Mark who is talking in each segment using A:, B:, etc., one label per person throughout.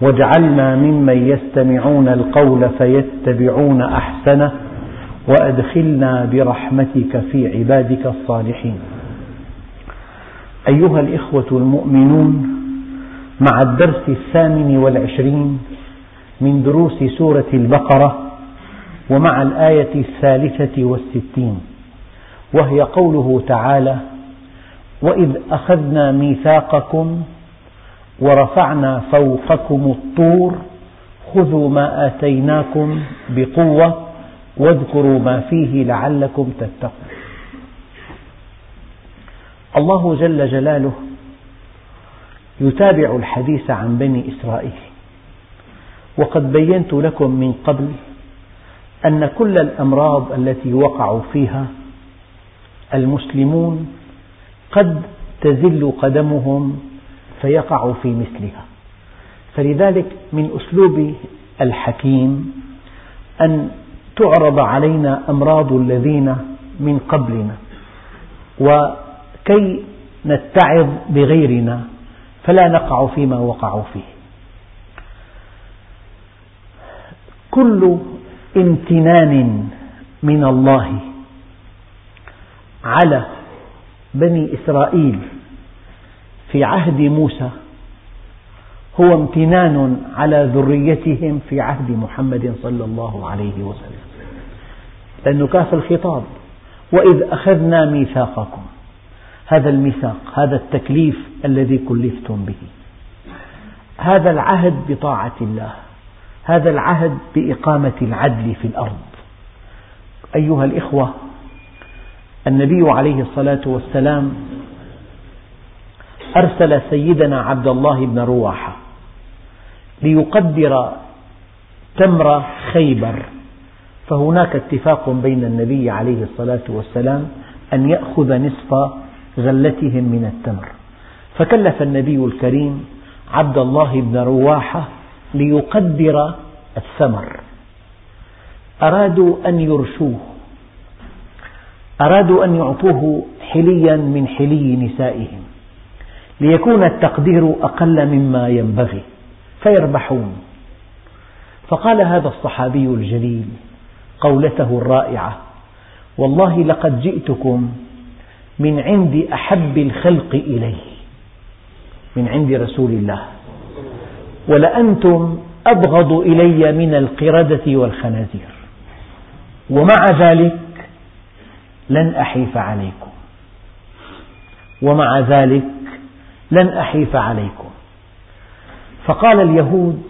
A: واجعلنا ممن يستمعون القول فيتبعون أحسنه وأدخلنا برحمتك في عبادك الصالحين. أيها الإخوة المؤمنون مع الدرس الثامن والعشرين من دروس سورة البقرة ومع الآية الثالثة والستين وهي قوله تعالى وإذ أخذنا ميثاقكم ورفعنا فوقكم الطور خذوا ما آتيناكم بقوة واذكروا ما فيه لعلكم تتقون. الله جل جلاله يتابع الحديث عن بني إسرائيل. وقد بينت لكم من قبل أن كل الأمراض التي وقعوا فيها المسلمون قد تزل قدمهم فيقعوا في مثلها. فلذلك من أسلوب الحكيم أن تعرض علينا أمراض الذين من قبلنا وكي نتعظ بغيرنا فلا نقع فيما وقعوا فيه. كل امتنان من الله على بني إسرائيل في عهد موسى. هو امتنان على ذريتهم في عهد محمد صلى الله عليه وسلم. لأنه كاف الخطاب وإذ أخذنا ميثاقكم. هذا الميثاق هذا التكليف الذي كلفتم به. هذا العهد بطاعة الله. هذا العهد بإقامة العدل في الأرض. أيها الإخوة النبي عليه الصلاة والسلام أرسل سيدنا عبد الله بن رواحة ليقدر تمر خيبر فهناك اتفاق بين النبي عليه الصلاة والسلام أن يأخذ نصف غلتهم من التمر. فكلف النبي الكريم عبد الله بن رواحة ليقدر الثمر. أرادوا أن يرشوه. أرادوا أن يعطوه حليا من حلي نسائهم. ليكون التقدير أقل مما ينبغي. فيربحون. فقال هذا الصحابي الجليل قولته الرائعة والله لقد جئتكم من عند أحب الخلق إلي من عند رسول الله ولأنتم أبغض إلي من القردة والخنازير ومع ذلك لن أحيف عليكم ومع ذلك لن أحيف عليكم. فقال اليهود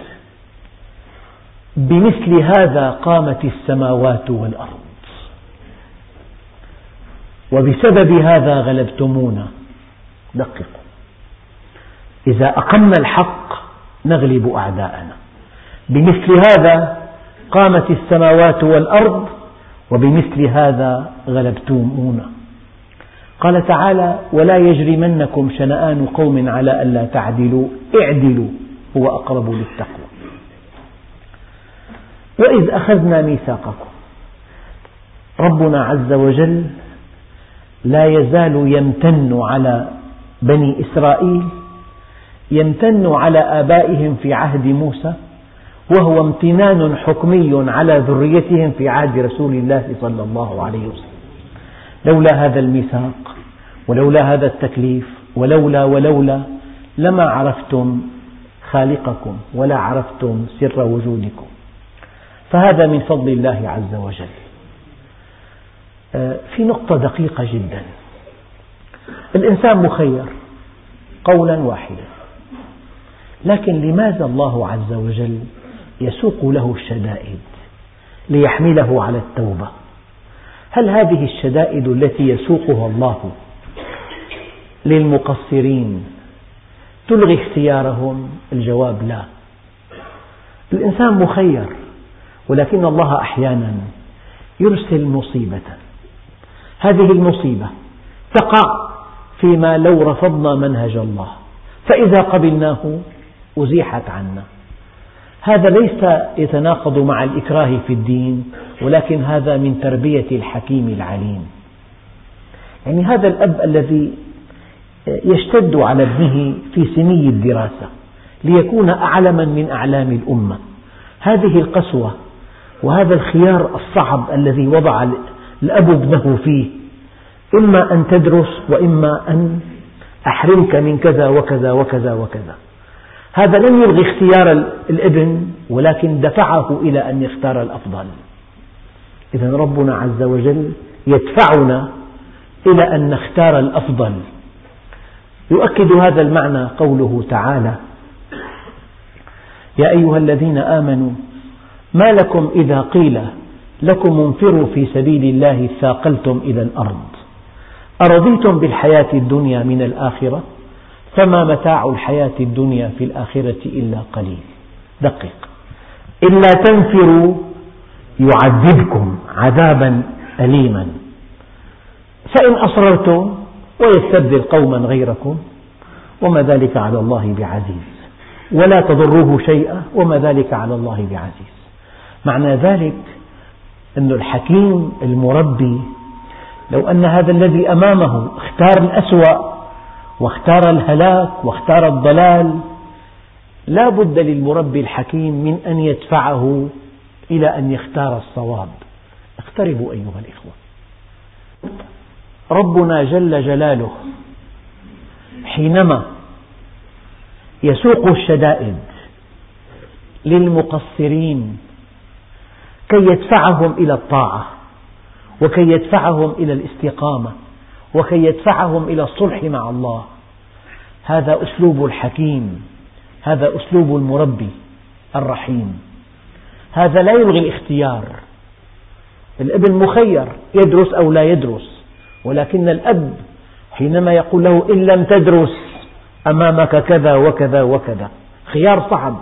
A: بمثل هذا قامت السماوات والأرض. وبسبب هذا غلبتمونا. دققوا. إذا أقمنا الحق نغلب أعداءنا. بمثل هذا قامت السماوات والأرض وبمثل هذا غلبتمونا. قال تعالى ولا يجرمنكم شنآن قوم على ألا تعدلوا اعدلوا هو أقرب للتقوى. وإذ أخذنا ميثاقكم. ربنا عز وجل لا يزال يمتن على بني إسرائيل يمتن على آبائهم في عهد موسى وهو امتنان حكمي على ذريتهم في عهد رسول الله صلى الله عليه وسلم. لولا هذا الميثاق ولولا هذا التكليف ولولا ولولا لما عرفتم خالقكم ولا عرفتم سر وجودكم. فهذا من فضل الله عز وجل. في نقطة دقيقة جدا. الإنسان مخير قولا واحدا. لكن لماذا الله عز وجل يسوق له الشدائد ليحمله على التوبة؟ هل هذه الشدائد التي يسوقها الله للمقصرين تلغي اختيارهم؟ الجواب لا. الإنسان مخير ولكن الله أحيانا يرسل مصيبة. هذه المصيبة تقع فيما لو رفضنا منهج الله فإذا قبلناه أزيحت عنا. هذا ليس يتناقض مع الإكراه في الدين ولكن هذا من تربية الحكيم العليم. يعني هذا الأب الذي يشتد على ابنه في سني الدراسة ليكون أعلما من أعلام الأمة. هذه القسوة وهذا الخيار الصعب الذي وضع الأب ابنه فيه إما أن تدرس وإما أن أحرمك من كذا وكذا وكذا وكذا. هذا لم يلغي اختيار الابن ولكن دفعه إلى أن يختار الأفضل. إذا ربنا عز وجل يدفعنا إلى أن نختار الأفضل. يؤكد هذا المعنى قوله تعالى يا أيها الذين آمنوا ما لكم إذا قيل لكم انفروا في سبيل الله ثاقلتم إلى الأرض؟ أرضيتم بالحياة الدنيا من الآخرة؟ فما متاع الحياة الدنيا في الآخرة إلا قليل. دقق إلا تنفروا يعذبكم عذابا أليما. فإن أصررتم ويستبدل قوما غيركم وما ذلك على الله بعزيز. ولا تضروه شيئا وما ذلك على الله بعزيز. معنى ذلك أن الحكيم المربي لو أن هذا الذي أمامه اختار الأسوأ واختار الهلاك واختار الضلال. لا بد للمربي الحكيم من أن يدفعه إلى أن يختار الصواب. اقتربوا أيها الإخوة. ربنا جل جلاله حينما يسوق الشدائد للمقصرين كي يدفعهم إلى الطاعة وكي يدفعهم إلى الاستقامة وكي يدفعهم إلى الصلح مع الله. هذا أسلوب الحكيم. هذا أسلوب المربي الرحيم. هذا لا يلغي الاختيار. الابن مخير يدرس أو لا يدرس ولكن الأب حينما يقول له إن لم تدرس أمامك كذا وكذا وكذا خيار صعب.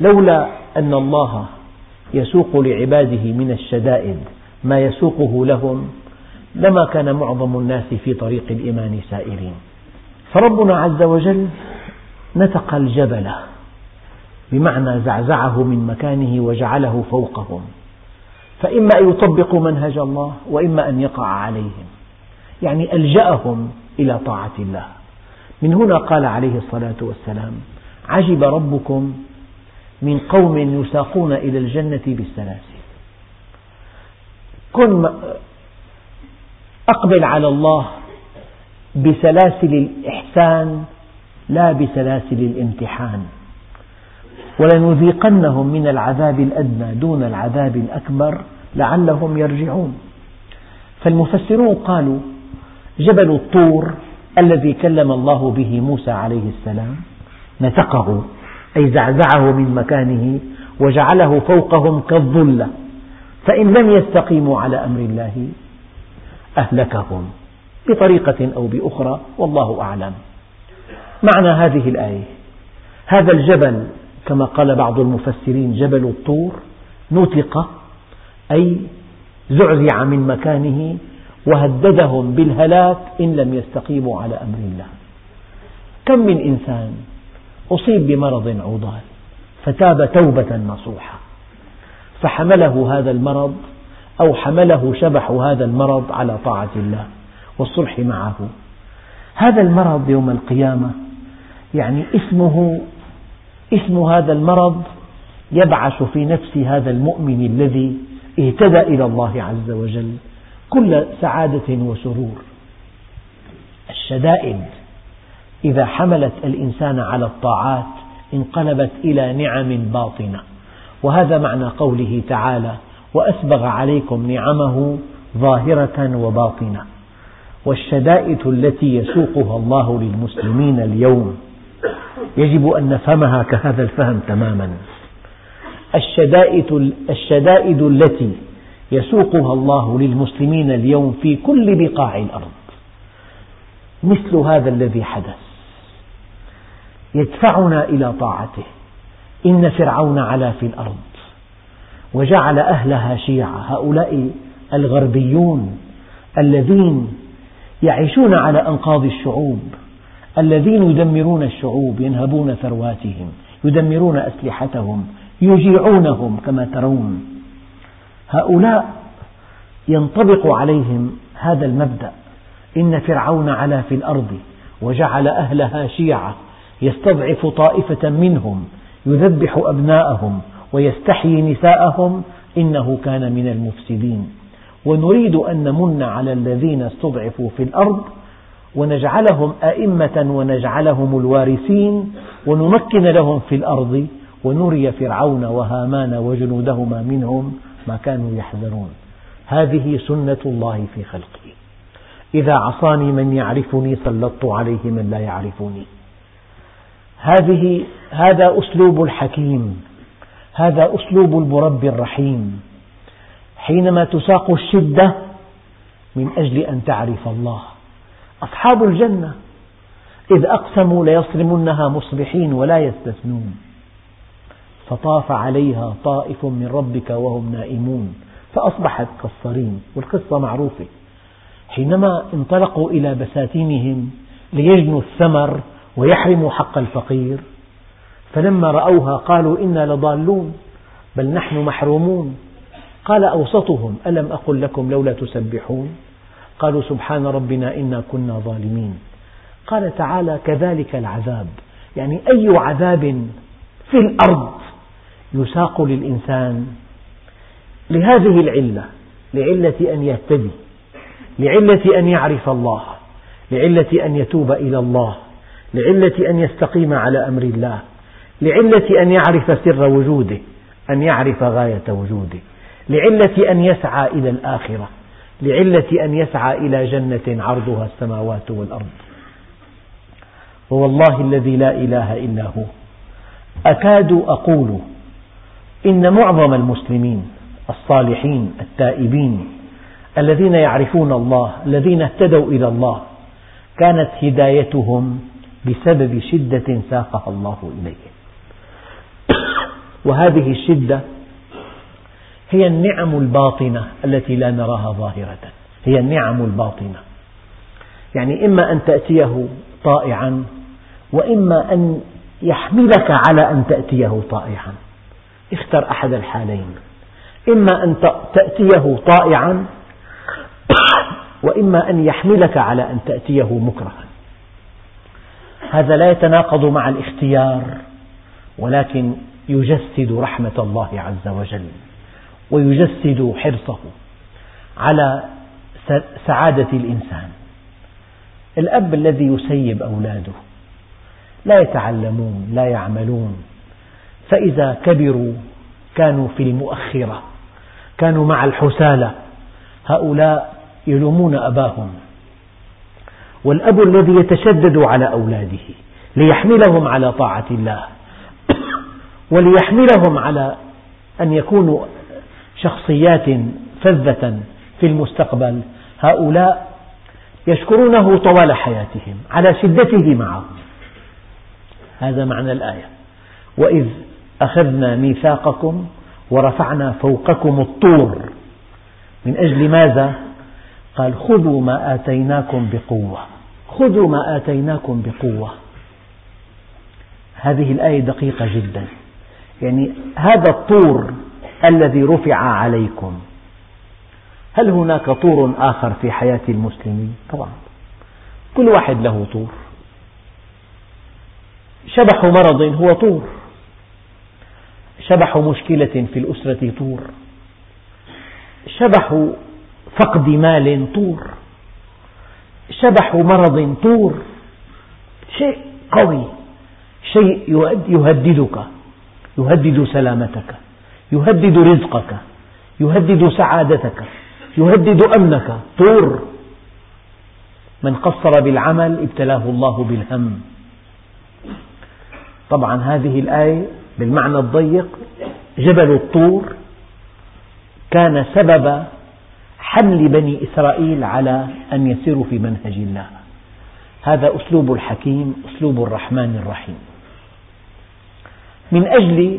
A: لولا أن الله يسوق لعباده من الشدائد ما يسوقه لهم لما كان معظم الناس في طريق الإيمان سائرين. فربنا عز وجل نتق الجبل بمعنى زعزعه من مكانه وجعله فوقهم. فإما أن يطبقوا منهج الله وإما أن يقع عليهم. يعني ألجأهم إلى طاعة الله. من هنا قال عليه الصلاة والسلام عجب ربكم من قوم يساقون إلى الجنة بالسلاسل. كن أقبل على الله بسلاسل الإحسان لا بسلاسل الامتحان. ولنذيقنهم من العذاب الأدنى دون العذاب الأكبر لعلهم يرجعون. فالمفسرون قالوا جبل الطور الذي كلم الله به موسى عليه السلام نتقه أي زعزعه من مكانه وجعله فوقهم كالظلة فإن لم يستقيموا على أمر الله أهلكهم بطريقة أو بأخرى والله أعلم. معنى هذه الآية هذا الجبل كما قال بعض المفسرين جبل الطور نطق أي زعزع من مكانه وهددهم بالهلاك إن لم يستقيموا على أمر الله. كم من إنسان أصيب بمرض عضال فتاب توبة نصوحة فحمله هذا المرض أو حمله شبح هذا المرض على طاعة الله والصلح معه. هذا المرض يوم القيامة يعني اسمه اسم هذا المرض يبعث في نفس هذا المؤمن الذي اهتدى إلى الله عز وجل كل سعادة وسرور. الشدائد إذا حملت الإنسان على الطاعات انقلبت إلى نعم باطنة. وهذا معنى قوله تعالى وأسبغ عليكم نعمه ظاهرة وباطنة. والشدائد التي يسوقها الله للمسلمين اليوم. يجب أن نفهمها كهذا الفهم تماما. الشدائد, الشدائد التي يسوقها الله للمسلمين اليوم في كل بقاع الأرض. مثل هذا الذي حدث. يدفعنا إلى طاعته. إن فرعون علا في الأرض. وجعل أهلها شيعا هؤلاء الغربيون الذين يعيشون على أنقاض الشعوب الذين يدمرون الشعوب ينهبون ثرواتهم يدمرون أسلحتهم يجيعونهم كما ترون. هؤلاء ينطبق عليهم هذا المبدأ. إن فرعون علا في الأرض وجعل أهلها شيعا يستضعف طائفة منهم يذبح أبناءهم ويستحيي نساءهم إنه كان من المفسدين. ونريد أن نمن على الذين استضعفوا في الأرض ونجعلهم أئمة ونجعلهم الوارثين ونمكن لهم في الأرض ونري فرعون وهامان وجنودهما منهم ما كانوا يحذرون. هذه سنة الله في خلقه. إذا عصاني من يعرفني سلطت عليه من لا يعرفني. هذه هذا أسلوب الحكيم. هذا أسلوب المربي الرحيم. حينما تساق الشدة من أجل أن تعرف الله. أصحاب الجنة. إذ أقسموا ليصرمنها مصبحين ولا يستثنون. فطاف عليها طائف من ربك وهم نائمون. فأصبحت كالصريم. والقصة معروفة. حينما انطلقوا إلى بساتينهم ليجنوا الثمر ويحرموا حق الفقير فلما رأوها قالوا إنا لضالون بل نحن محرومون. قال أوسطهم ألم أقل لكم لولا تسبحون؟ قالوا سبحان ربنا إنا كنا ظالمين. قال تعالى كذلك العذاب يعني أي عذاب في الأرض يساق للإنسان؟ لهذه العلة لعلة أن يهتدي لعلة أن يعرف الله لعلة أن يتوب إلى الله لعلة أن يستقيم على أمر الله. لعلة أن يعرف سر وجوده أن يعرف غاية وجوده. لعلة أن يسعى إلى الآخرة. لعلة أن يسعى إلى جنة عرضها السماوات والأرض. ووالله الذي لا إله إلا هو. أكاد أقول إن معظم المسلمين الصالحين التائبين الذين يعرفون الله الذين اهتدوا إلى الله كانت هدايتهم بسبب شدة ساقها الله إليهم وهذه الشدة هي النعم الباطنة التي لا نراها ظاهرة. هي النعم الباطنة. يعني إما أن تأتيه طائعا وإما أن يحملك على أن تأتيه طائعا. اختر أحد الحالين. إما أن تأتيه طائعا وإما أن يحملك على أن تأتيه مكرها. هذا لا يتناقض مع الاختيار ولكن يجسد رحمة الله عز وجل ويجسد حرصه على سعادة الإنسان. الأب الذي يسيب أولاده لا يتعلمون لا يعملون فإذا كبروا كانوا في المؤخرة كانوا مع الحسالة هؤلاء يلومون أباهم. والأب الذي يتشدد على أولاده ليحملهم على طاعة الله وليحملهم على أن يكونوا شخصيات فذة في المستقبل. هؤلاء يشكرونه طوال حياتهم على شدته معهم. هذا معنى الآية. وإذ أخذنا ميثاقكم ورفعنا فوقكم الطور. من أجل ماذا؟ قال خذوا ما آتيناكم بقوة. خذوا ما آتيناكم بقوة. هذه الآية دقيقة جدا. يعني هذا الطور الذي رفع عليكم. هل هناك طور آخر في حياة المسلمين؟ طبعا. كل واحد له طور. شبح مرض هو طور. شبح مشكلة في الأسرة طور. شبح فقد مال طور. شبح مرض طور. شيء قوي. شيء يهددك. يهدد سلامتك يهدد رزقك يهدد سعادتك يهدد أمنك. طور. من قصر بالعمل ابتلاه الله بالهم. طبعا هذه الآية بالمعنى الضيق جبل الطور كان سبب حمل بني إسرائيل على أن يسيروا في منهج الله. هذا أسلوب الحكيم أسلوب الرحمن الرحيم. من أجل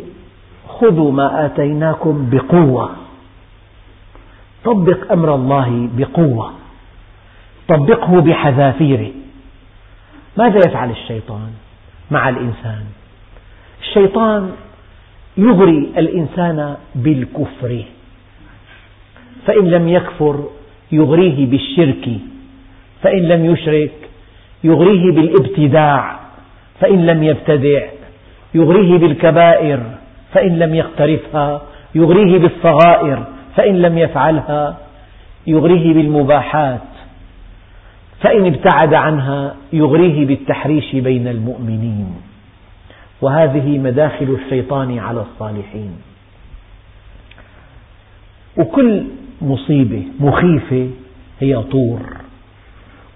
A: خذوا ما آتيناكم بقوة. طبق أمر الله بقوة. طبقه بحذافيره. ماذا يفعل الشيطان مع الإنسان؟ الشيطان يغري الإنسان بالكفر. فإن لم يكفر يغريه بالشرك. فإن لم يشرك يغريه بالابتداع. فإن لم يبتدع يغريه بالكبائر فإن لم يقترفها يغريه بالصغائر فإن لم يفعلها يغريه بالمباحات فإن ابتعد عنها يغريه بالتحريش بين المؤمنين. وهذه مداخل الشيطان على الصالحين. وكل مصيبة مخيفة هي طور.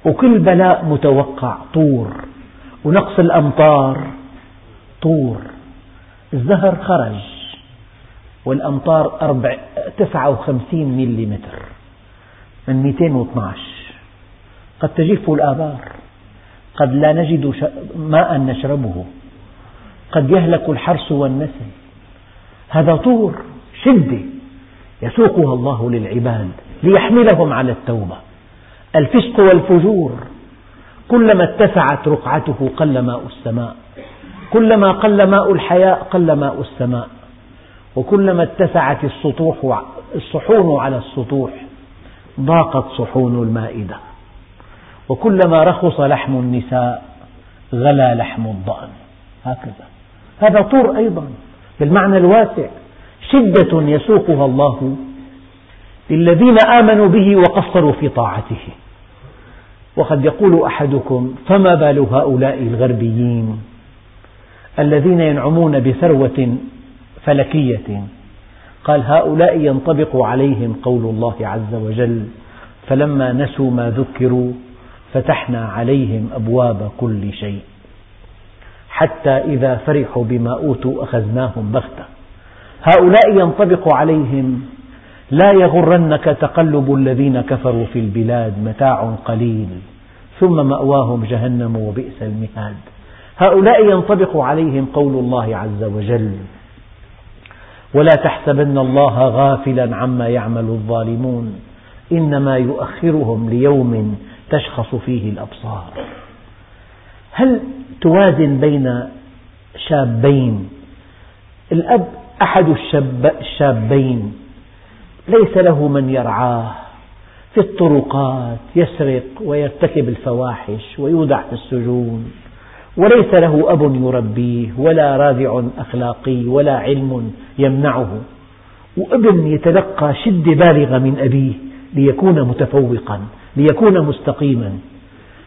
A: وكل بلاء متوقع طور. ونقص الأمطار طور الزهر خرج والأمطار 59 مليمتر من 212 قد تجف الآبار قد لا نجد ماء نشربه قد يهلك الحرث والنسل. هذا طور شدة يسوقها الله للعباد ليحملهم على التوبة. الفسق والفجور كلما اتسعت رقعته قل ماء السماء. كلما قل ماء الحياء قل ماء السماء. وكلما اتسعت السطوح الصحون على السطوح ضاقت صحون المائدة وكلما رخص لحم النساء غلا لحم الضأن. هكذا. هذا طور أيضا. بالمعنى الواسع. شدة يسوقها الله للذين آمنوا به وقصروا في طاعته. وقد يقول أحدكم فما بال هؤلاء الغربيين الذين ينعمون بثروة فلكية. قال هؤلاء ينطبق عليهم قول الله عز وجل فلما نسوا ما ذكروا فتحنا عليهم أبواب كل شيء حتى إذا فرحوا بما أوتوا أخذناهم بغتة. هؤلاء ينطبق عليهم لا يغرنك تقلب الذين كفروا في البلاد متاع قليل ثم مأواهم جهنم وبئس المهاد. هؤلاء ينطبق عليهم قول الله عز وجل ولا تحسبن الله غافلا عما يعمل الظالمون إنما يؤخرهم ليوم تشخص فيه الأبصار. هل توازن بين شابين؟ الأب أحد الشابين ليس له من يرعاه في الطرقات يسرق ويرتكب الفواحش ويودع في السجون. وليس له أب يربيه ولا رادع أخلاقي ولا علم يمنعه. وابن يتلقى شدة بالغة من أبيه ليكون متفوقا ليكون مستقيما.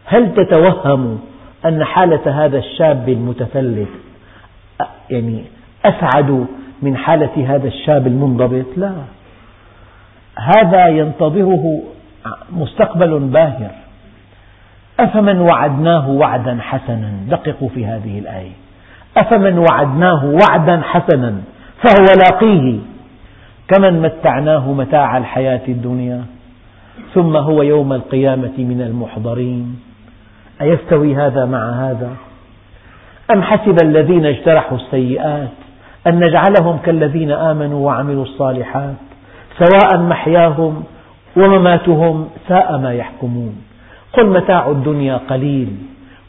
A: هل تتوهم أن حالة هذا الشاب المتفلت يعني أسعد من حالة هذا الشاب المنضبط؟ لا. هذا ينتظره مستقبل باهر. أفمن وعدناه وعدا حسنا؟ دققوا في هذه الآية. أفمن وعدناه وعدا حسنا فهو لاقيه. كمن متعناه متاع الحياة الدنيا ثم هو يوم القيامة من المحضرين. أيستوي هذا مع هذا؟ أم حسب الذين اجترحوا السيئات أن نجعلهم كالذين آمنوا وعملوا الصالحات سواء محياهم ومماتهم ساء ما يحكمون؟ قل متاع الدنيا قليل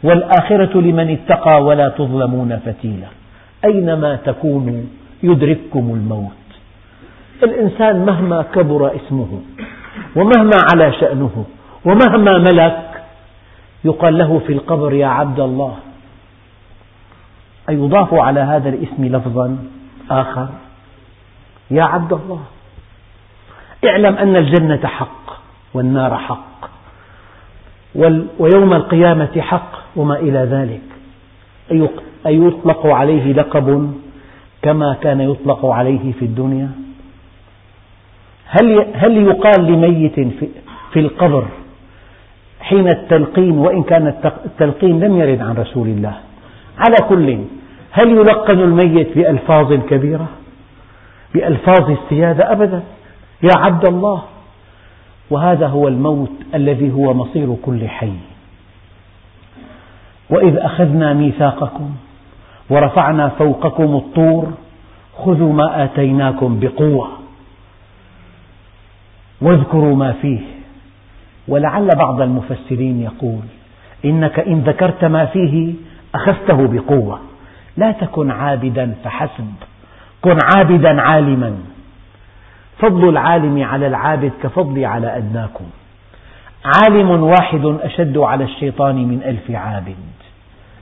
A: والآخرة لمن اتقى ولا تظلمون فتيلا. أينما تكونوا يدرككم الموت. الإنسان مهما كبر اسمه ومهما علا شأنه ومهما ملك يقال له في القبر يا عبد الله. أيضاف على هذا الاسم لفظا آخر يا عبد الله. اعلم أن الجنة حق والنار حق. ويوم القيامة حق وما إلى ذلك. أي يطلق عليه لقب كما كان يطلق عليه في الدنيا. هل هل يقال لميت في القبر حين التلقين وإن كان التلقين لم يرد عن رسول الله؟ على كل هل يلقن الميت بألفاظ كبيرة؟ بألفاظ السيادة أبدا. يا عبد الله وهذا هو الموت الذي هو مصير كل حي. وإذ أخذنا ميثاقكم ورفعنا فوقكم الطور خذوا ما آتيناكم بقوة. واذكروا ما فيه. ولعل بعض المفسرين يقول إنك إن ذكرت ما فيه أخذته بقوة. لا تكن عابدا فحسب. كن عابدا عالما. فضل العالم على العابد كفضلي على أدناكم. عالم واحد أشد على الشيطان من ألف عابد.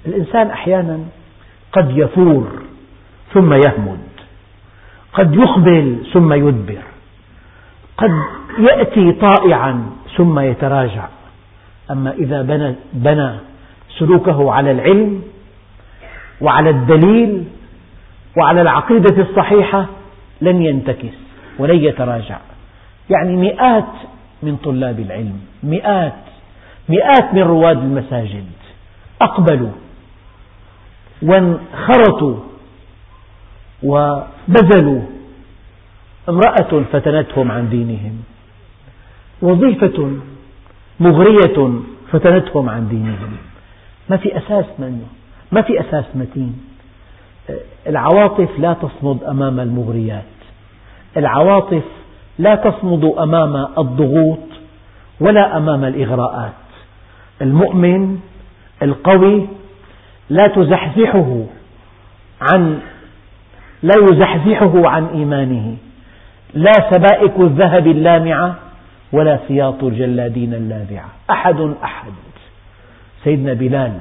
A: الإنسان أحيانا قد يثور ثم يهمد. قد يقبل ثم يدبر. قد يأتي طائعا ثم يتراجع. أما إذا بنى, بنى سلوكه على العلم وعلى الدليل وعلى العقيدة الصحيحة لن ينتكس. ولن يتراجع. يعني مئات من طلاب العلم مئات مئات من رواد المساجد أقبلوا وانخرطوا وبذلوا امرأة فتنتهم عن دينهم وظيفة مغرية فتنتهم عن دينهم. ما في أساس منه ما في أساس متين؟ العواطف لا تصمد أمام المغريات. العواطف لا تصمد أمام الضغوط ولا أمام الإغراءات. المؤمن القوي لا تزحزحه عن لا يزحزحه عن إيمانه. لا سبائك الذهب اللامعة ولا سياط الجلادين اللاذعة. أحد أحد. سيدنا بلال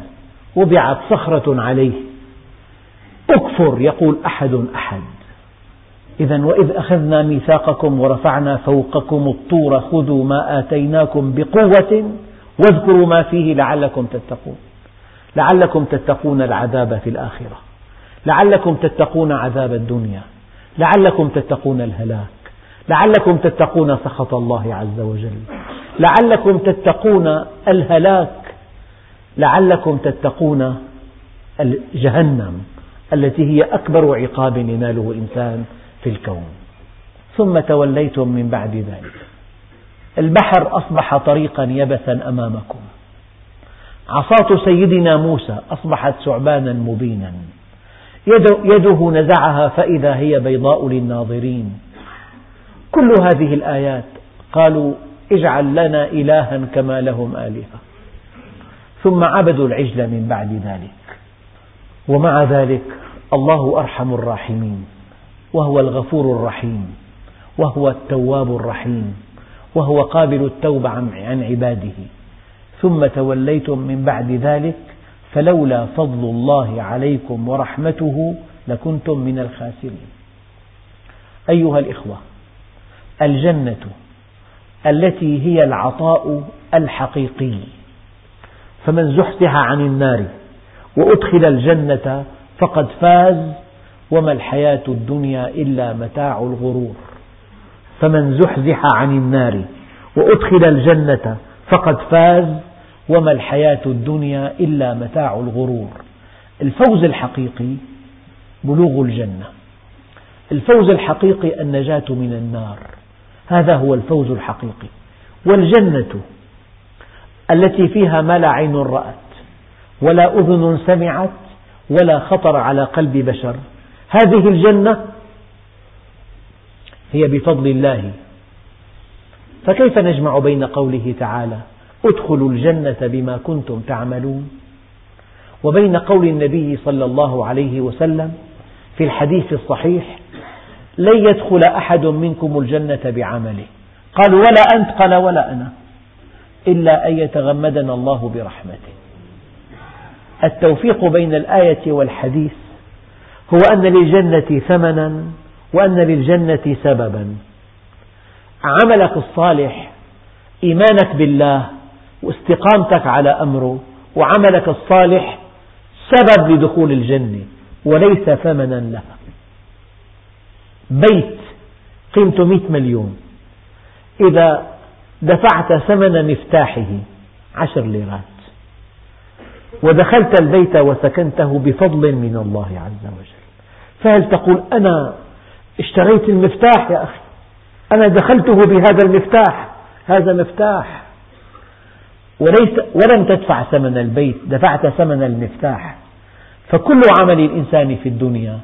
A: وضعت صخرة عليه. أكفر يقول أحد أحد. إذا وإذ أخذنا ميثاقكم ورفعنا فوقكم الطور خذوا ما آتيناكم بقوة واذكروا ما فيه لعلكم تتقون. لعلكم تتقون العذاب في الآخرة. لعلكم تتقون عذاب الدنيا. لعلكم تتقون الهلاك. لعلكم تتقون سخط الله عز وجل. لعلكم تتقون الهلاك. لعلكم تتقون جهنم التي هي أكبر عقاب يناله إنسان في الكون. ثم توليتم من بعد ذلك. البحر أصبح طريقا يبسا أمامكم. عصاة سيدنا موسى أصبحت ثعبانا مبينا. يده نزعها فإذا هي بيضاء للناظرين. كل هذه الآيات قالوا اجعل لنا إلها كما لهم آلهة. ثم عبدوا العجل من بعد ذلك. ومع ذلك الله أرحم الراحمين. وهو الغفور الرحيم وهو التواب الرحيم وهو قابل التوبة عن عباده. ثم توليتم من بعد ذلك فلولا فضل الله عليكم ورحمته لكنتم من الخاسرين. أيها الإخوة الجنة التي هي العطاء الحقيقي فمن زحزح عن النار وأدخل الجنة فقد فاز وما الحياة الدنيا إلا متاع الغرور. فمن زحزح عن النار وأدخل الجنة فقد فاز وما الحياة الدنيا إلا متاع الغرور. الفوز الحقيقي بلوغ الجنة. الفوز الحقيقي النجاة من النار. هذا هو الفوز الحقيقي. والجنة التي فيها ما لا عين رأت ولا أذن سمعت ولا خطر على قلب بشر هذه الجنة هي بفضل الله. فكيف نجمع بين قوله تعالى ادخلوا الجنة بما كنتم تعملون؟ وبين قول النبي صلى الله عليه وسلم في الحديث الصحيح لن يدخل أحد منكم الجنة بعمله. قالوا ولا أنت؟ قال ولا أنا. إلا أن يتغمدنا الله برحمته. التوفيق بين الآية والحديث هو أن للجنة ثمنا وأن للجنة سببا. عملك الصالح إيمانك بالله واستقامتك على أمره وعملك الصالح سبب لدخول الجنة وليس ثمنا لها. بيت قيمته مئة مليون. إذا دفعت ثمن مفتاحه عشر ليرات. ودخلت البيت وسكنته بفضل من الله عز وجل. فهل تقول أنا اشتريت المفتاح يا أخي؟ أنا دخلته بهذا المفتاح. هذا مفتاح. وليس ولم تدفع ثمن البيت. دفعت ثمن المفتاح. فكل عمل الإنسان في الدنيا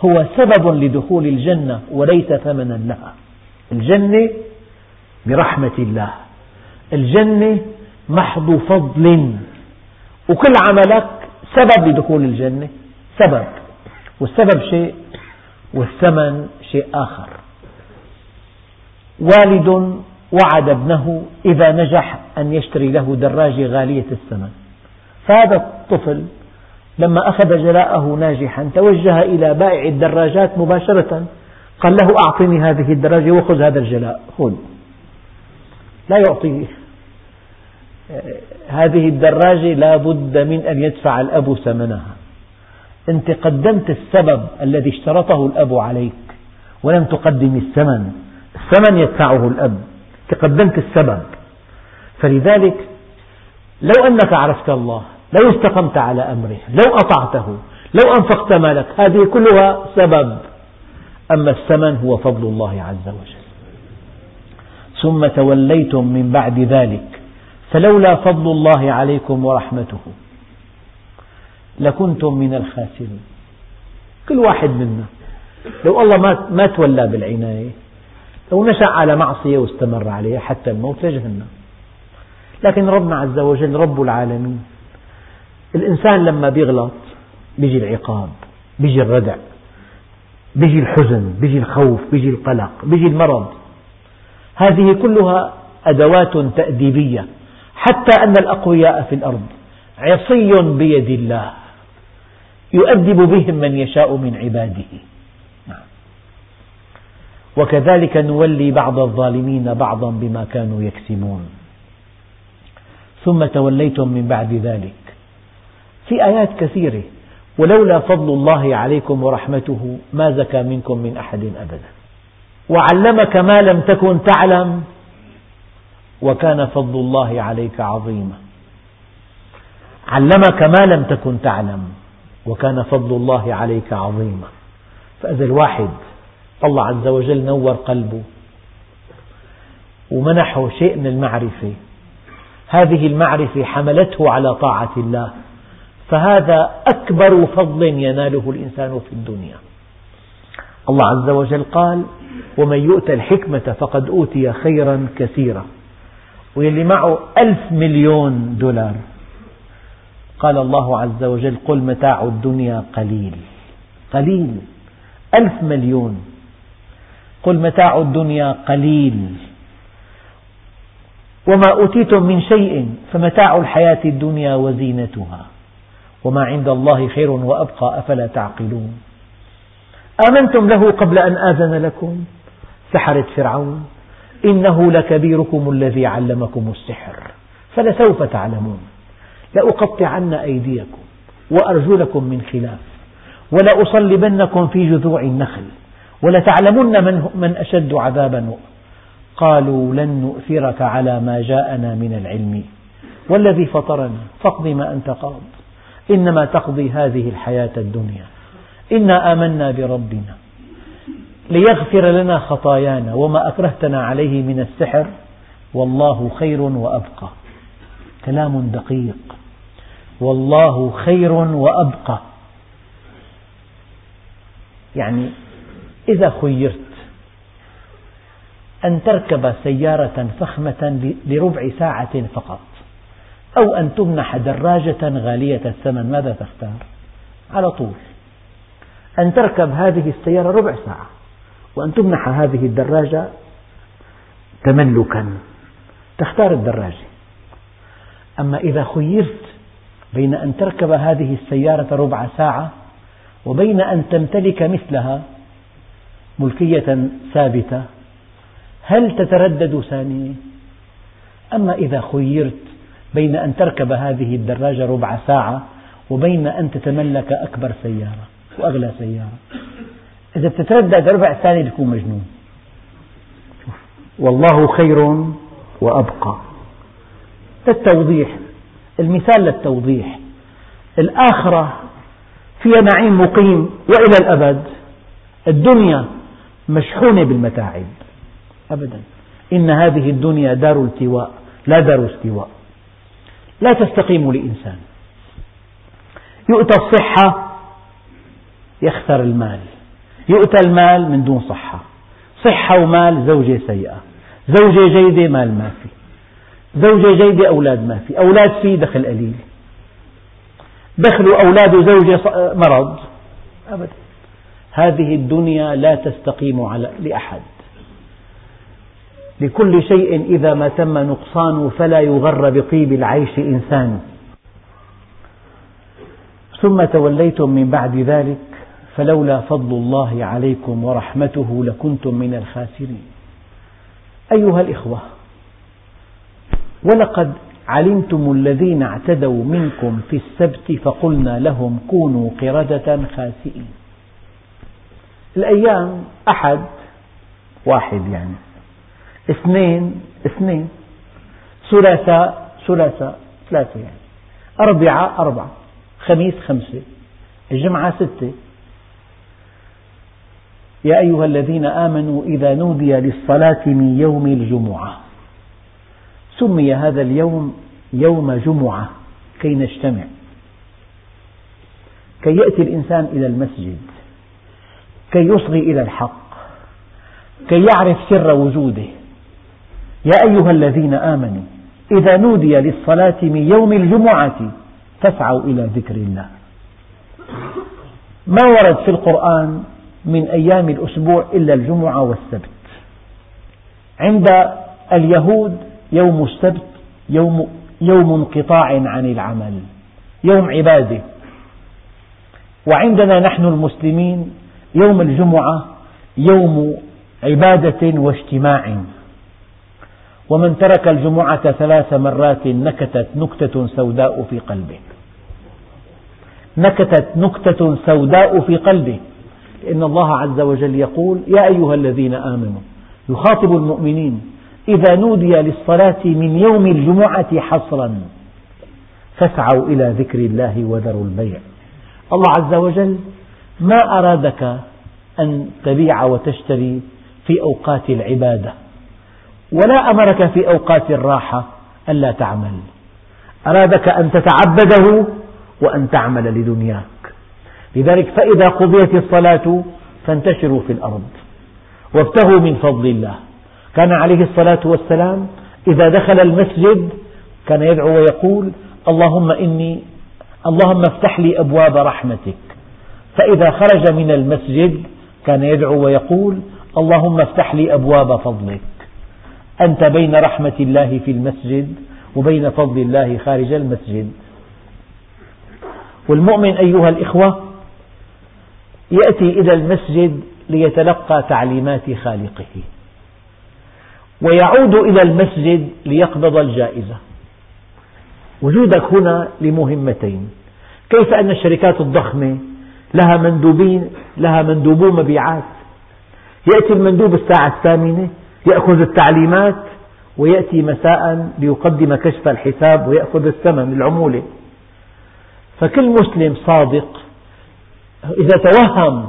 A: هو سبب لدخول الجنة وليس ثمنا لها. الجنة برحمة الله. الجنة محض فضل. وكل عملك سبب لدخول الجنة. سبب. والسبب شيء والثمن شيء آخر. والد وعد ابنه إذا نجح أن يشتري له دراجة غالية الثمن. فهذا الطفل لما أخذ جلاءه ناجحا توجه إلى بائع الدراجات مباشرة قال له أعطني هذه الدراجة وخذ هذا الجلاء. خذ. لا يعطيه هذه الدراجة لا بد من أن يدفع الأب ثمنها. أنت قدمت السبب الذي اشترطه الأب عليك ولم تقدم الثمن. الثمن يدفعه الأب. قدمت السبب. فلذلك لو أنك عرفت الله لو استقمت على أمره لو أطعته لو أنفقت مالك هذه كلها سبب. أما الثمن هو فضل الله عز وجل. ثم توليتم من بعد ذلك فلولا فضل الله عليكم ورحمته. لكنتم من الخاسرين. كل واحد منا. لو الله ما ما تولى بالعناية لو نشأ على معصية واستمر عليها حتى الموت لجهنم. لكن ربنا عز وجل رب العالمين الإنسان لما بيغلط بيجي العقاب بيجي الردع بيجي الحزن بيجي الخوف بيجي القلق بيجي المرض. هذه كلها أدوات تأديبية حتى أن الأقوياء في الأرض عصي بيد الله. يؤدب بهم من يشاء من عباده. نعم. وكذلك نولي بعض الظالمين بعضا بما كانوا يكسبون. ثم توليتم من بعد ذلك. في آيات كثيرة ولولا فضل الله عليكم ورحمته ما زكى منكم من أحد أبدا. وعلمك ما لم تكن تعلم وكان فضل الله عليك عظيما. علمك ما لم تكن تعلم. وكان فضل الله عليك عظيما. فإذا الواحد الله عز وجل نور قلبه ومنحه شيء من المعرفة هذه المعرفة حملته على طاعة الله فهذا أكبر فضل يناله الإنسان في الدنيا. الله عز وجل قال ومن يؤت الحكمة فقد أوتي خيرا كثيرا. واللي معه ألف مليون دولار. قال الله عز وجل قل متاع الدنيا قليل. قليل. ألف مليون. قل متاع الدنيا قليل. وما أوتيتم من شيء فمتاع الحياة الدنيا وزينتها. وما عند الله خير وأبقى أفلا تعقلون. آمنتم له قبل أن آذن لكم؟ سحرة فرعون. إنه لكبيركم الذي علمكم السحر. فلسوف تعلمون. لأقطعن أيديكم وأرجلكم من خلاف ولأصلبنكم في جذوع النخل ولتعلمن من, من أشد عذابا قالوا لن نؤثرك على ما جاءنا من العلم والذي فطرنا فاقض ما أنت قاض إنما تقضي هذه الحياة الدنيا إنا آمنا بربنا ليغفر لنا خطايانا وما أكرهتنا عليه من السحر والله خير وأبقى كلام دقيق والله خير وأبقى. يعني إذا خيرت أن تركب سيارة فخمة لربع ساعة فقط أو أن تمنح دراجة غالية الثمن ماذا تختار؟ على طول. أن تركب هذه السيارة ربع ساعة وأن تمنح هذه الدراجة تملكا تختار الدراجة. أما إذا خيرت بين أن تركب هذه السيارة ربع ساعة وبين أن تمتلك مثلها ملكية ثابتة. هل تتردد ثانية؟ أما إذا خيرت بين أن تركب هذه الدراجة ربع ساعة وبين أن تتملك أكبر سيارة وأغلى سيارة. إذا بتتردد ربع ثانية تكون مجنون. والله خير وأبقى. للتوضيح المثال للتوضيح. الآخرة فيها نعيم مقيم وإلى الأبد. الدنيا مشحونة بالمتاعب. أبدا. إن هذه الدنيا دار التواء لا دار استواء. لا تستقيم لإنسان. يؤتى الصحة يخسر المال. يؤتى المال من دون صحة. صحة ومال زوجة سيئة. زوجة جيدة مال ما في. زوجة جيدة أولاد ما في أولاد في دخل قليل دخل أولاد زوجة مرض. أبدا. هذه الدنيا لا تستقيم على لأحد. لكل شيء إذا ما تم نقصانه فلا يغر بطيب العيش إنسان. ثم توليتم من بعد ذلك فلولا فضل الله عليكم ورحمته لكنتم من الخاسرين. أيها الإخوة ولقد علمتم الذين اعتدوا منكم في السبت فقلنا لهم كونوا قردة خاسئين. الأيام أحد واحد يعني اثنين اثنين ثلاثاء ثلاثاء ثلاثة يعني أربعة أربعة خميس خمسة الجمعة ستة. يا أيها الذين آمنوا إذا نودي للصلاة من يوم الجمعة. سمي هذا اليوم يوم جمعة كي نجتمع. كي يأتي الإنسان إلى المسجد. كي يصغي إلى الحق. كي يعرف سر وجوده. يا أيها الذين آمنوا إذا نودي للصلاة من يوم الجمعة فاسعوا إلى ذكر الله. ما ورد في القرآن من أيام الأسبوع إلا الجمعة والسبت. عند اليهود يوم السبت يوم, يوم انقطاع عن العمل يوم عبادة. وعندنا نحن المسلمين يوم الجمعة يوم عبادة واجتماع. ومن ترك الجمعة ثلاث مرات نكتت نكتة سوداء في قلبه. نكتت نكتة سوداء في قلبه. لأن الله عز وجل يقول يا أيها الذين آمنوا يخاطب المؤمنين إذا نودي للصلاة من يوم الجمعة حصرا. فاسعوا إلى ذكر الله وذروا البيع. الله عز وجل ما أرادك أن تبيع وتشتري في أوقات العبادة ولا أمرك في أوقات الراحة ألا تعمل. أرادك أن تتعبده وأن تعمل لدنياك. لذلك فإذا قضيت الصلاة فانتشروا في الأرض وابتغوا من فضل الله. كان عليه الصلاة والسلام إذا دخل المسجد كان يدعو ويقول اللهم إني اللهم افتح لي أبواب رحمتك. فإذا خرج من المسجد كان يدعو ويقول اللهم افتح لي أبواب فضلك. أنت بين رحمة الله في المسجد وبين فضل الله خارج المسجد. والمؤمن أيها الإخوة يأتي إلى المسجد ليتلقى تعليمات خالقه. ويعود إلى المسجد ليقبض الجائزة. وجودك هنا لمهمتين. كيف أن الشركات الضخمة لها مندوبين لها مندوبو مبيعات؟ يأتي المندوب الساعة الثامنة يأخذ التعليمات ويأتي مساء ليقدم كشف الحساب ويأخذ الثمن العمولة. فكل مسلم صادق إذا توهم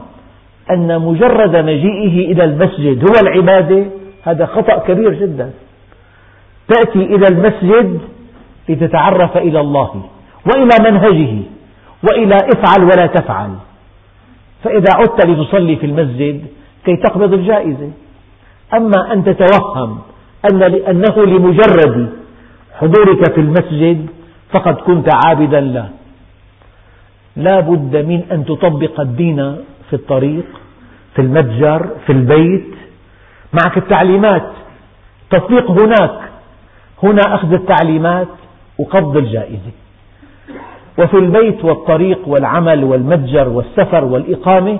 A: أن مجرد مجيئه إلى المسجد هو العبادة هذا خطأ كبير جدا. تأتي إلى المسجد لتتعرف إلى الله وإلى منهجه وإلى افعل ولا تفعل. فإذا عدت لتصلي في المسجد كي تقبض الجائزة. أما أن تتوهم أن أنه لمجرد حضورك في المسجد فقد كنت عابدا له. لا بد من أن تطبق الدين في الطريق في المتجر في البيت معك التعليمات. تطبيق هناك. هنا أخذ التعليمات وقبض الجائزة. وفي البيت والطريق والعمل والمتجر والسفر والإقامة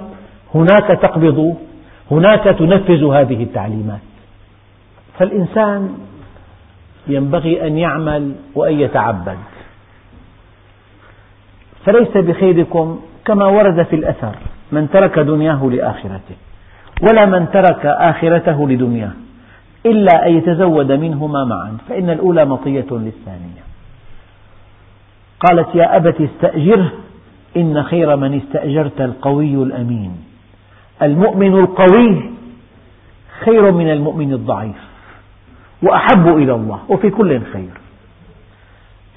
A: هناك تقبض هناك تنفذ هذه التعليمات. فالإنسان ينبغي أن يعمل وأن يتعبد. فليس بخيركم كما ورد في الأثر من ترك دنياه لآخرته ولا من ترك آخرته لدنياه إلا أن يتزود منهما معا فإن الأولى مطية للثانية. قالت يا أبت استأجره إن خير من استأجرت القوي الأمين. المؤمن القوي خير من المؤمن الضعيف وأحب إلى الله وفي كل خير.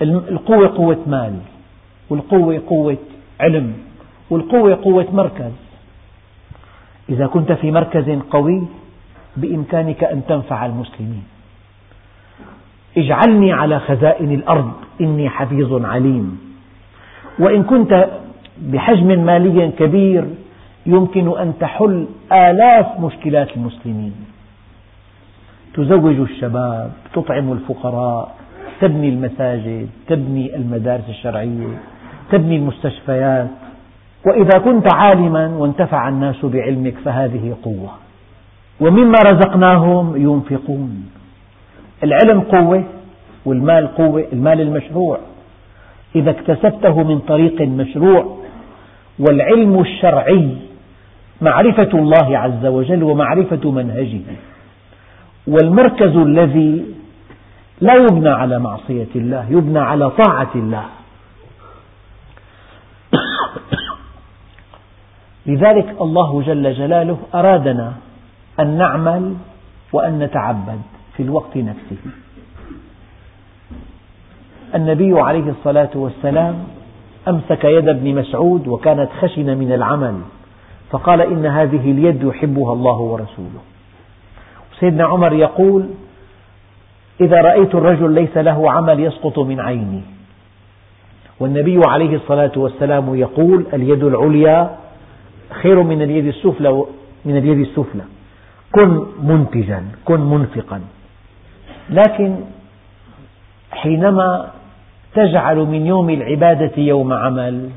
A: القوة قوة مال والقوة قوة علم والقوة قوة مركز. إذا كنت في مركز قوي بإمكانك أن تنفع المسلمين. اجعلني على خزائن الأرض إني حفيظ عليم. وإن كنت بحجم مالي كبير يمكن أن تحل آلاف مشكلات المسلمين. تزوج الشباب تطعم الفقراء تبني المساجد تبني المدارس الشرعية تبني المستشفيات. وإذا كنت عالما وانتفع الناس بعلمك فهذه قوة. ومما رزقناهم ينفقون. العلم قوة والمال قوة المال المشروع. إذا اكتسبته من طريق مشروع والعلم الشرعي معرفة الله عز وجل ومعرفة منهجه. والمركز الذي لا يبنى على معصية الله يبنى على طاعة الله. لذلك الله جل جلاله أرادنا أن نعمل وأن نتعبد في الوقت نفسه. النبي عليه الصلاة والسلام أمسك يد ابن مسعود وكانت خشنة من العمل فقال إن هذه اليد يحبها الله ورسوله. سيدنا عمر يقول إذا رأيت الرجل ليس له عمل يسقط من عيني. والنبي عليه الصلاة والسلام يقول اليد العليا خير من اليد السفلى من اليد السفلى. كن منتجا كن منفقا. لكن حينما تجعل من يوم العبادة يوم عمل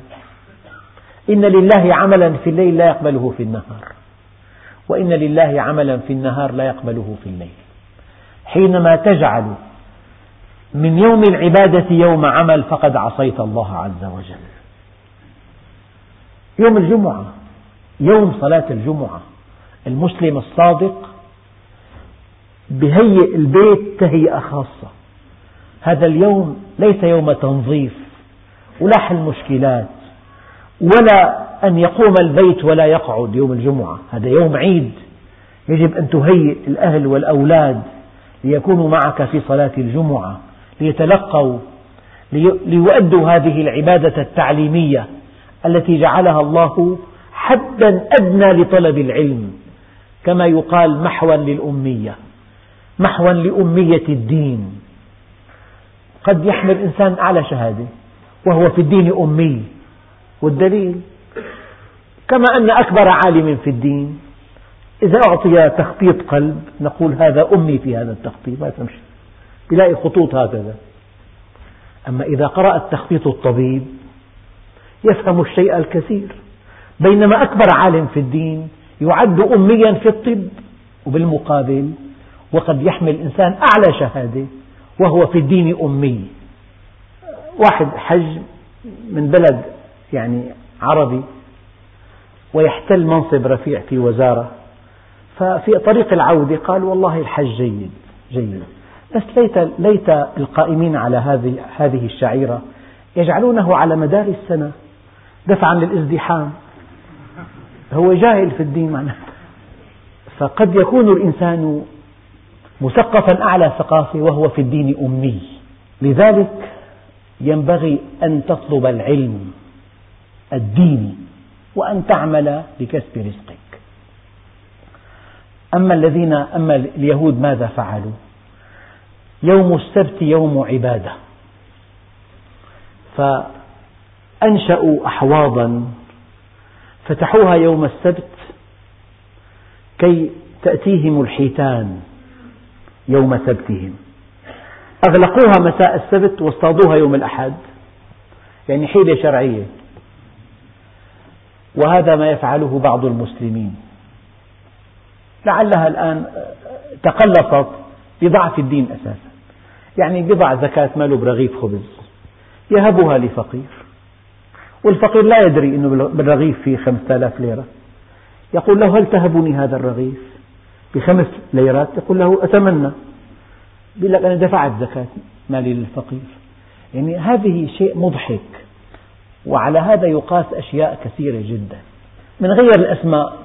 A: إن لله عملا في الليل لا يقبله في النهار وإن لله عملا في النهار لا يقبله في الليل. حينما تجعل من يوم العبادة يوم عمل فقد عصيت الله عز وجل. يوم الجمعة. يوم صلاة الجمعة المسلم الصادق بهيئ البيت تهيئة خاصة. هذا اليوم ليس يوم تنظيف ولا حل مشكلات ولا أن يقوم البيت ولا يقعد يوم الجمعة. هذا يوم عيد. يجب أن تهيئ الأهل والأولاد ليكونوا معك في صلاة الجمعة ليتلقوا ليؤدوا هذه العبادة التعليمية التي جعلها الله حدا أدنى لطلب العلم كما يقال محوا للأمية محوا لأمية الدين. قد يحمل إنسان أعلى شهادة وهو في الدين أمي. والدليل؟ كما أن أكبر عالم في الدين إذا أعطي تخطيط قلب نقول هذا أمي في هذا التخطيط ما تمشي يلاقي خطوط هكذا. أما إذا قرأ التخطيط الطبيب يفهم الشيء الكثير. بينما أكبر عالم في الدين يعد أميا في الطب وبالمقابل وقد يحمل إنسان أعلى شهادة وهو في الدين أمي. واحد حج من بلد يعني عربي ويحتل منصب رفيع في وزارة. ففي طريق العودة قال والله الحج جيد جيد. بس ليت, ليت القائمين على هذه, هذه الشعيرة يجعلونه على مدار السنة. دفعا للازدحام هو جاهل في الدين معناته. فقد يكون الإنسان مثقفا أعلى ثقافة وهو في الدين أمي. لذلك ينبغي أن تطلب العلم الديني وأن تعمل لكسب رزقك. أما الذين أما اليهود ماذا فعلوا؟ يوم السبت يوم عبادة. فأنشأوا أحواضا فتحوها يوم السبت كي تأتيهم الحيتان يوم سبتهم. أغلقوها مساء السبت واصطادوها يوم الأحد. يعني حيلة شرعية. وهذا ما يفعله بعض المسلمين. لعلها الآن تقلصت بضعف الدين أساسا. يعني بضع زكاة ماله برغيف خبز. يهبها لفقير. والفقير لا يدري أنه بالرغيف فيه خمسة آلاف ليرة. يقول له هل تهبني هذا الرغيف بخمس ليرات؟ يقول له أتمنى. يقول لك أنا دفعت زكاة مالي للفقير. يعني هذه شيء مضحك. وعلى هذا يقاس أشياء كثيرة جدا. من غير الأسماء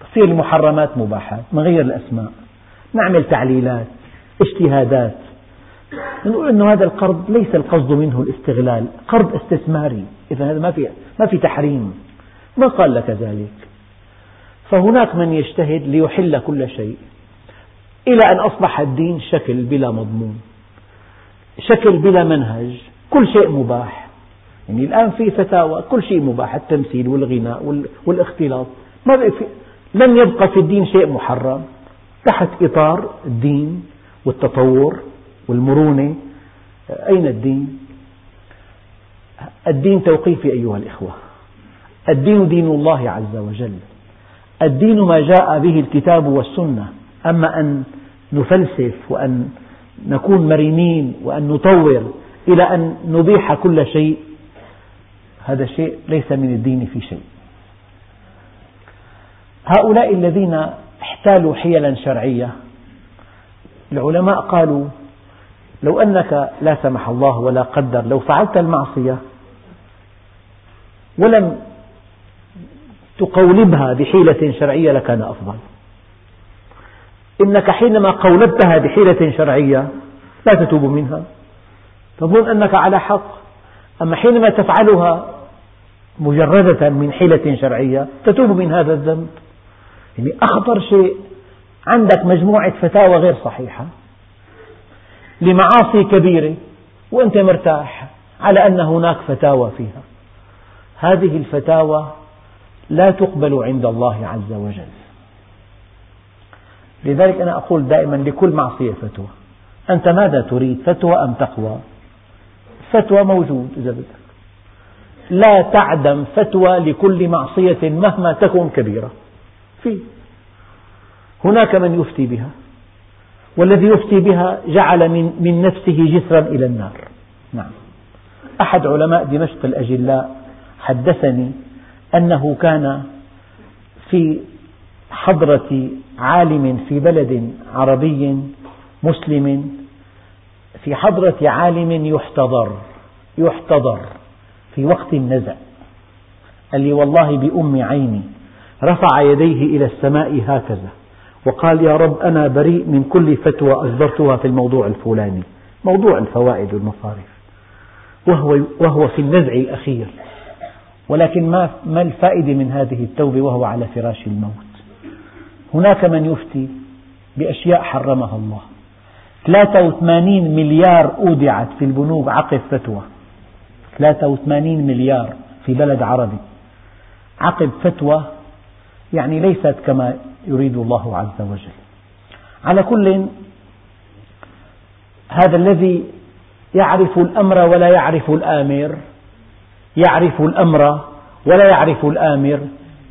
A: تصير المحرمات مباحات. من غير الأسماء نعمل تعليلات اجتهادات. نقول أن هذا القرض ليس القصد منه الاستغلال قرض استثماري. إذا هذا ما في, ما في تحريم. من قال لك ذلك؟ فهناك من يجتهد ليحل كل شيء إلى أن أصبح الدين شكل بلا مضمون شكل بلا منهج كل شيء مباح. يعني الآن في فتاوى كل شيء مباح التمثيل والغناء والاختلاط. ما في لم يبقى في الدين شيء محرم. تحت إطار الدين والتطور والمرونة. أين الدين؟ الدين توقيفي أيها الإخوة. الدين دين الله عز وجل. الدين ما جاء به الكتاب والسنة. أما أن نفلسف وأن نكون مرنين وأن نطور إلى أن نبيح كل شيء هذا شيء ليس من الدين في شيء. هؤلاء الذين احتالوا حيلا شرعية العلماء قالوا لو أنك لا سمح الله ولا قدر لو فعلت المعصية ولم تقولبها بحيلة شرعية لكان أفضل. إنك حينما قولبتها بحيلة شرعية لا تتوب منها. تظن أنك على حق. أما حينما تفعلها مجردة من حيلة شرعية تتوب من هذا الذنب. يعني أخطر شيء عندك مجموعة فتاوى غير صحيحة. لمعاصي كبيرة وأنت مرتاح على أن هناك فتاوى فيها. هذه الفتاوى لا تقبل عند الله عز وجل. لذلك أنا أقول دائما لكل معصية فتوى أنت ماذا تريد فتوى أم تقوى؟ فتوى موجود إذا بدك. لا تعدم فتوى لكل معصية مهما تكن كبيرة. في. هناك من يفتي بها. والذي يفتي بها جعل من, من نفسه جسرا إلى النار. نعم. أحد علماء دمشق الأجلاء حدثني أنه كان في حضرة عالم في بلد عربي مسلم في حضرة عالم يحتضر يحتضر في وقت النزع. قال لي والله بأم عيني رفع يديه إلى السماء هكذا. وقال يا رب أنا بريء من كل فتوى أصدرتها في الموضوع الفلاني. موضوع الفوائد والمصارف وهو, وهو في النزع الأخير. ولكن ما, ما الفائدة من هذه التوبة وهو على فراش الموت؟ هناك من يفتي بأشياء حرمها الله. 83 مليار أودعت في البنوك عقب فتوى. 83 مليار في بلد عربي. عقب فتوى يعني ليست كما يريد الله عز وجل. على كل هذا الذي يعرف الأمر ولا يعرف الآمر يعرف الأمر ولا يعرف الآمر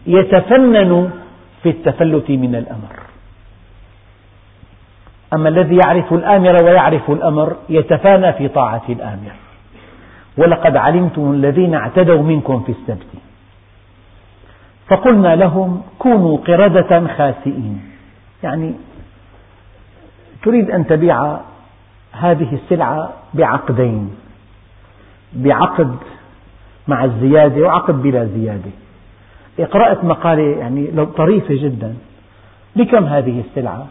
A: يتفنن في التفلت من الأمر. أما الذي يعرف الآمر ويعرف الأمر يتفانى في طاعة الآمر. ولقد علمتم الذين اعتدوا منكم في السبت. فقلنا لهم كونوا قردة خاسئين. يعني تريد أن تبيع هذه السلعة بعقدين بعقد مع الزيادة وعقد بلا زيادة. قرأت مقالة يعني طريفة جدا. بكم هذه السلعة؟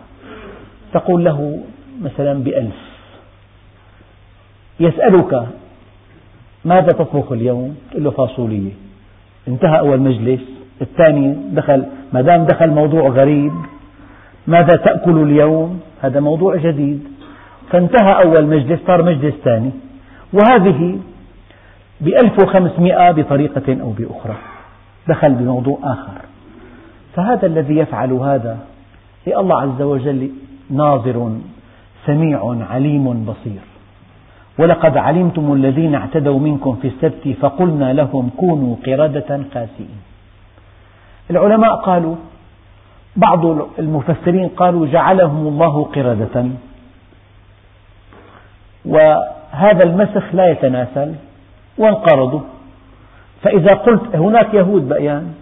A: تقول له مثلا بألف. يسألك ماذا تطبخ اليوم؟ تقول له فاصولية. انتهى أول مجلس. الثاني دخل ما دام دخل موضوع غريب ماذا تأكل اليوم؟ هذا موضوع جديد. فانتهى أول مجلس صار مجلس ثاني. وهذه بألف وخمسمائة بطريقة أو بأخرى. دخل بموضوع آخر. فهذا الذي يفعل هذا الله عز وجل ناظر سميع عليم بصير. ولقد علمتم الذين اعتدوا منكم في السبت فقلنا لهم كونوا قردة خاسئين. العلماء قالوا بعض المفسرين قالوا جعلهم الله قردة. وهذا المسخ لا يتناسل وانقرضوا. فإذا قلت هناك يهود بأيان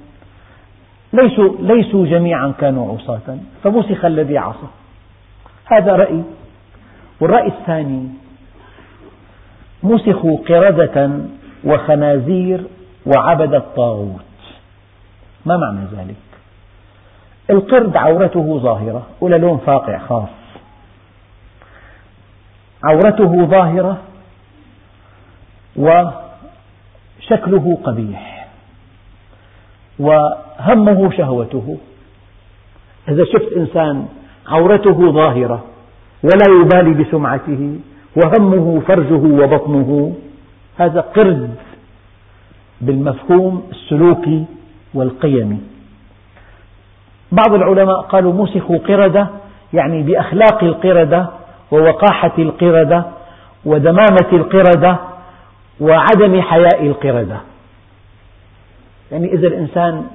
A: ليسوا, ليسوا جميعا كانوا عصاة فمسخ الذي عصى. هذا رأي. والرأي الثاني مسخوا قردة وخنازير وعبد الطاغوت. ما معنى ذلك؟ القرد عورته ظاهرة ولا لون فاقع خاص. عورته ظاهرة وشكله قبيح وهمه شهوته. إذا شفت إنسان عورته ظاهرة ولا يبالي بسمعته وهمه فرجه وبطنه هذا قرد بالمفهوم السلوكي والقيمي بعض العلماء قالوا مسخوا قردة يعني بأخلاق القردة ووقاحة القردة ودمامة القردة وعدم حياء القردة. يعني إذا الإنسان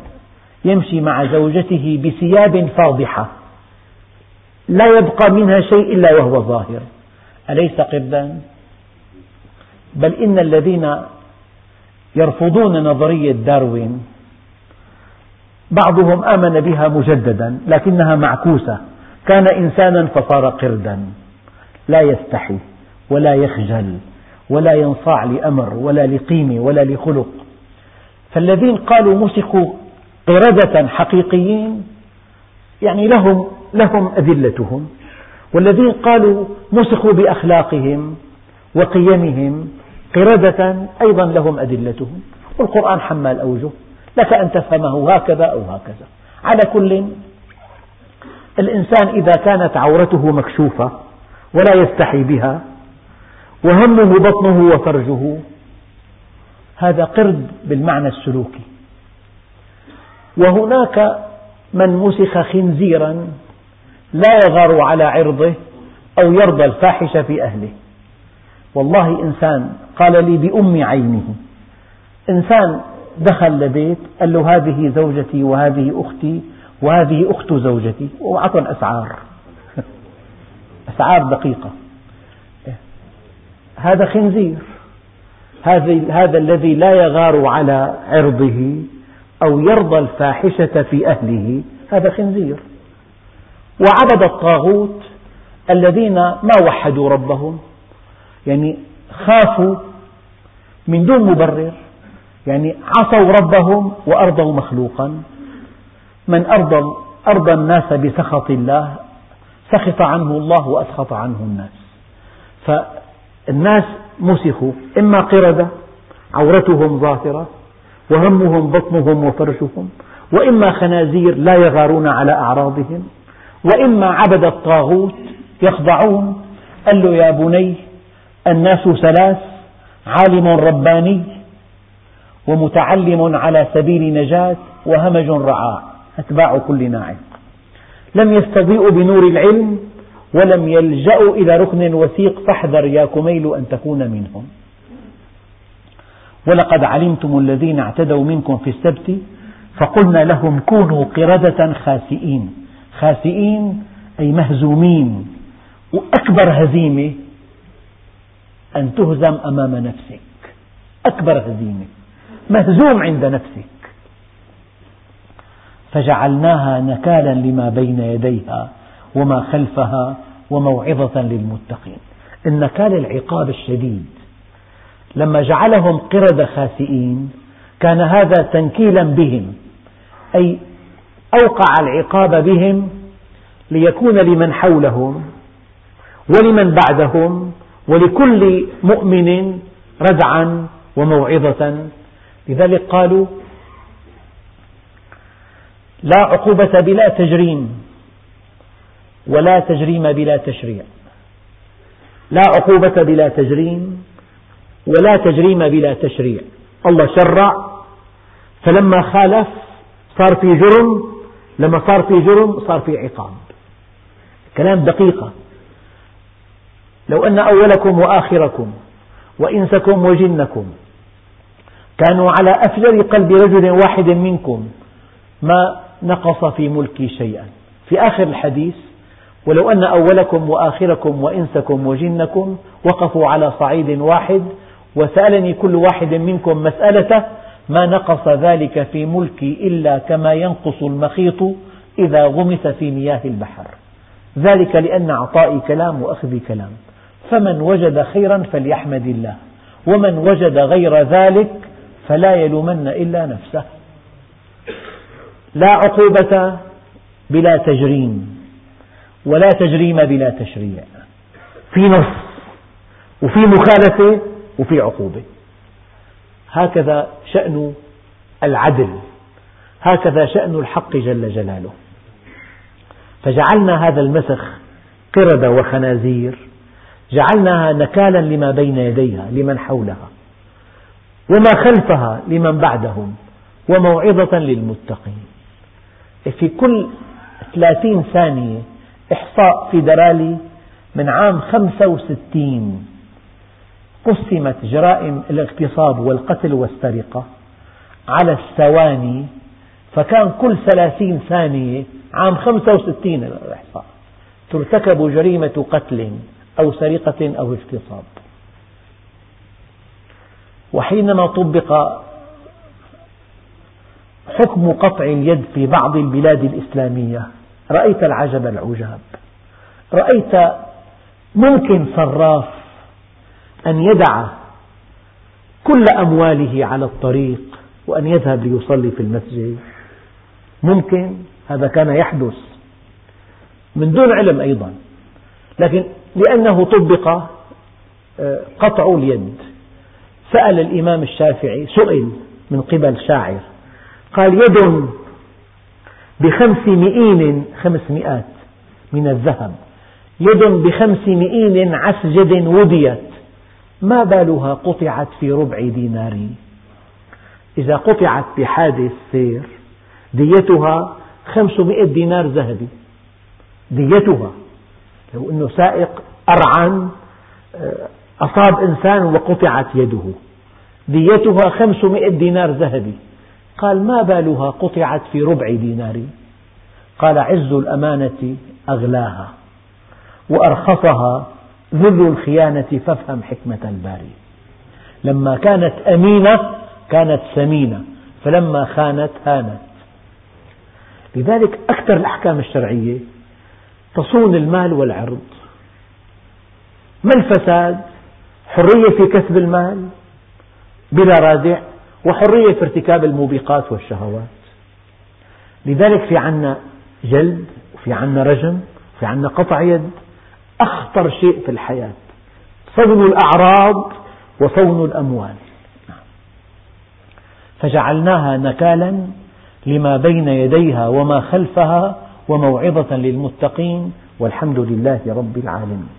A: يمشي مع زوجته بثياب فاضحة لا يبقى منها شيء إلا وهو ظاهر. أليس قردا؟ بل إن الذين يرفضون نظرية داروين بعضهم آمن بها مجددا لكنها معكوسة. كان إنسانا فصار قردا. لا يستحي ولا يخجل ولا ينصاع لأمر ولا لقيمة ولا لخلق. فالذين قالوا مسخوا قردة حقيقيين يعني لهم لهم أدلتهم. والذين قالوا مسخوا بأخلاقهم وقيمهم قردة أيضا لهم أدلتهم. والقرآن حمال أوجه. لك أن تفهمه هكذا أو هكذا. على كل الإنسان إذا كانت عورته مكشوفة ولا يستحي بها وهمه بطنه وفرجه هذا قرد بالمعنى السلوكي. وهناك من مسخ خنزيرا لا يغار على عرضه أو يرضى الفاحش في أهله. والله إنسان قال لي بأم عينه إنسان دخل لبيت قال له هذه زوجتي وهذه أختي وهذه أخت زوجتي. وأعطى الأسعار. أسعار دقيقة. هذا خنزير. هذا الذي لا يغار على عرضه أو يرضى الفاحشة في أهله. هذا خنزير. وعبد الطاغوت الذين ما وحدوا ربهم. يعني خافوا من دون مبرر. يعني عصوا ربهم وأرضوا مخلوقا. من أرضى, أرضى الناس بسخط الله سخط عنه الله وأسخط عنه الناس. فالناس مسخوا إما قردة عورتهم ظاهرة وهمهم بطنهم وفرشهم وإما خنازير لا يغارون على أعراضهم وإما عبد الطاغوت يخضعون. قال له يا بني الناس ثلاث عالم رباني. ومتعلم على سبيل نجاة وهمج رعاع أتباع كل ناعم. لم يستضيئوا بنور العلم ولم يلجأوا إلى ركن وثيق. فاحذر يا كميل أن تكون منهم. ولقد علمتم الذين اعتدوا منكم في السبت فقلنا لهم كونوا قردة خاسئين. خاسئين أي مهزومين. وأكبر هزيمة أن تهزم أمام نفسك. أكبر هزيمة. مهزوم عند نفسك. فجعلناها نكالا لما بين يديها وما خلفها وموعظة للمتقين. النكال العقاب الشديد لما جعلهم قردة خاسئين كان هذا تنكيلا بهم أي أوقع العقاب بهم ليكون لمن حولهم ولمن بعدهم ولكل مؤمن ردعا وموعظة لذلك قالوا لا عقوبة بلا تجريم ولا تجريم بلا تشريع. لا عقوبة بلا تجريم ولا تجريم بلا تشريع. الله شرع. فلما خالف صار في جرم لما صار في جرم صار في عقاب. كلام دقيقة. لو أن أولكم وآخركم وإنسكم وجنكم كانوا على أفجر قلب رجل واحد منكم. ما نقص في ملكي شيئا. في آخر الحديث ولو أن أولكم وآخركم وإنسكم وجنكم وقفوا على صعيد واحد وسألني كل واحد منكم مسألة ما نقص ذلك في ملكي إلا كما ينقص المخيط إذا غمس في مياه البحر. ذلك لأن عطائي كلام وأخذي كلام. فمن وجد خيرا فليحمد الله ومن وجد غير ذلك فلا يلومن إلا نفسه. لا عقوبة بلا تجريم ولا تجريم بلا تشريع. في نص وفي مخالفة وفي عقوبة. هكذا شأن العدل هكذا شأن الحق جل جلاله. فجعلنا هذا المسخ قردة وخنازير جعلناها نكالا لما بين يديها لمن حولها. وما خلفها لمن بعدهم وموعظة للمتقين. في كل ثلاثين ثانية إحصاء فيدرالي من عام 65 قسمت جرائم الاغتصاب والقتل والسرقة على الثواني فكان كل ثلاثين ثانية عام 65 الإحصاء ترتكب جريمة قتل أو سرقة أو اغتصاب. وحينما طبق حكم قطع اليد في بعض البلاد الإسلامية رأيت العجب العجاب. رأيت ممكن صراف أن يدع كل أمواله على الطريق وأن يذهب ليصلي في المسجد. ممكن هذا كان يحدث من دون علم أيضا لكن لأنه طبق آه، قطع اليد. سأل الإمام الشافعي سئل من قبل شاعر قال يد بخمس مئين خمسمائات من الذهب يد بخمس مئين عسجد وديت ما بالها قطعت في ربع دينار؟ إذا قطعت بحادث سير ديتها خمسمائة دينار ذهبي ديتها لو أنه سائق أرعن آه، أصاب إنسان وقطعت يده. ديتها خمسمائة دينار ذهبي. قال ما بالها قطعت في ربع دينار قال عز الأمانة أغلاها. وأرخصها ذل الخيانة فافهم حكمة الباري. لما كانت أمينة كانت سمينة فلما خانت هانت. لذلك أكثر الأحكام الشرعية تصون المال والعرض. ما الفساد؟ حرية في كسب المال بلا رادع وحرية في ارتكاب الموبقات والشهوات. لذلك في عنا جلد وفي عنا رجم وفي عنا قطع يد أخطر شيء في الحياة صون الأعراض وصون الأموال. فجعلناها نكالا لما بين يديها وما خلفها وموعظة للمتقين والحمد لله رب العالمين.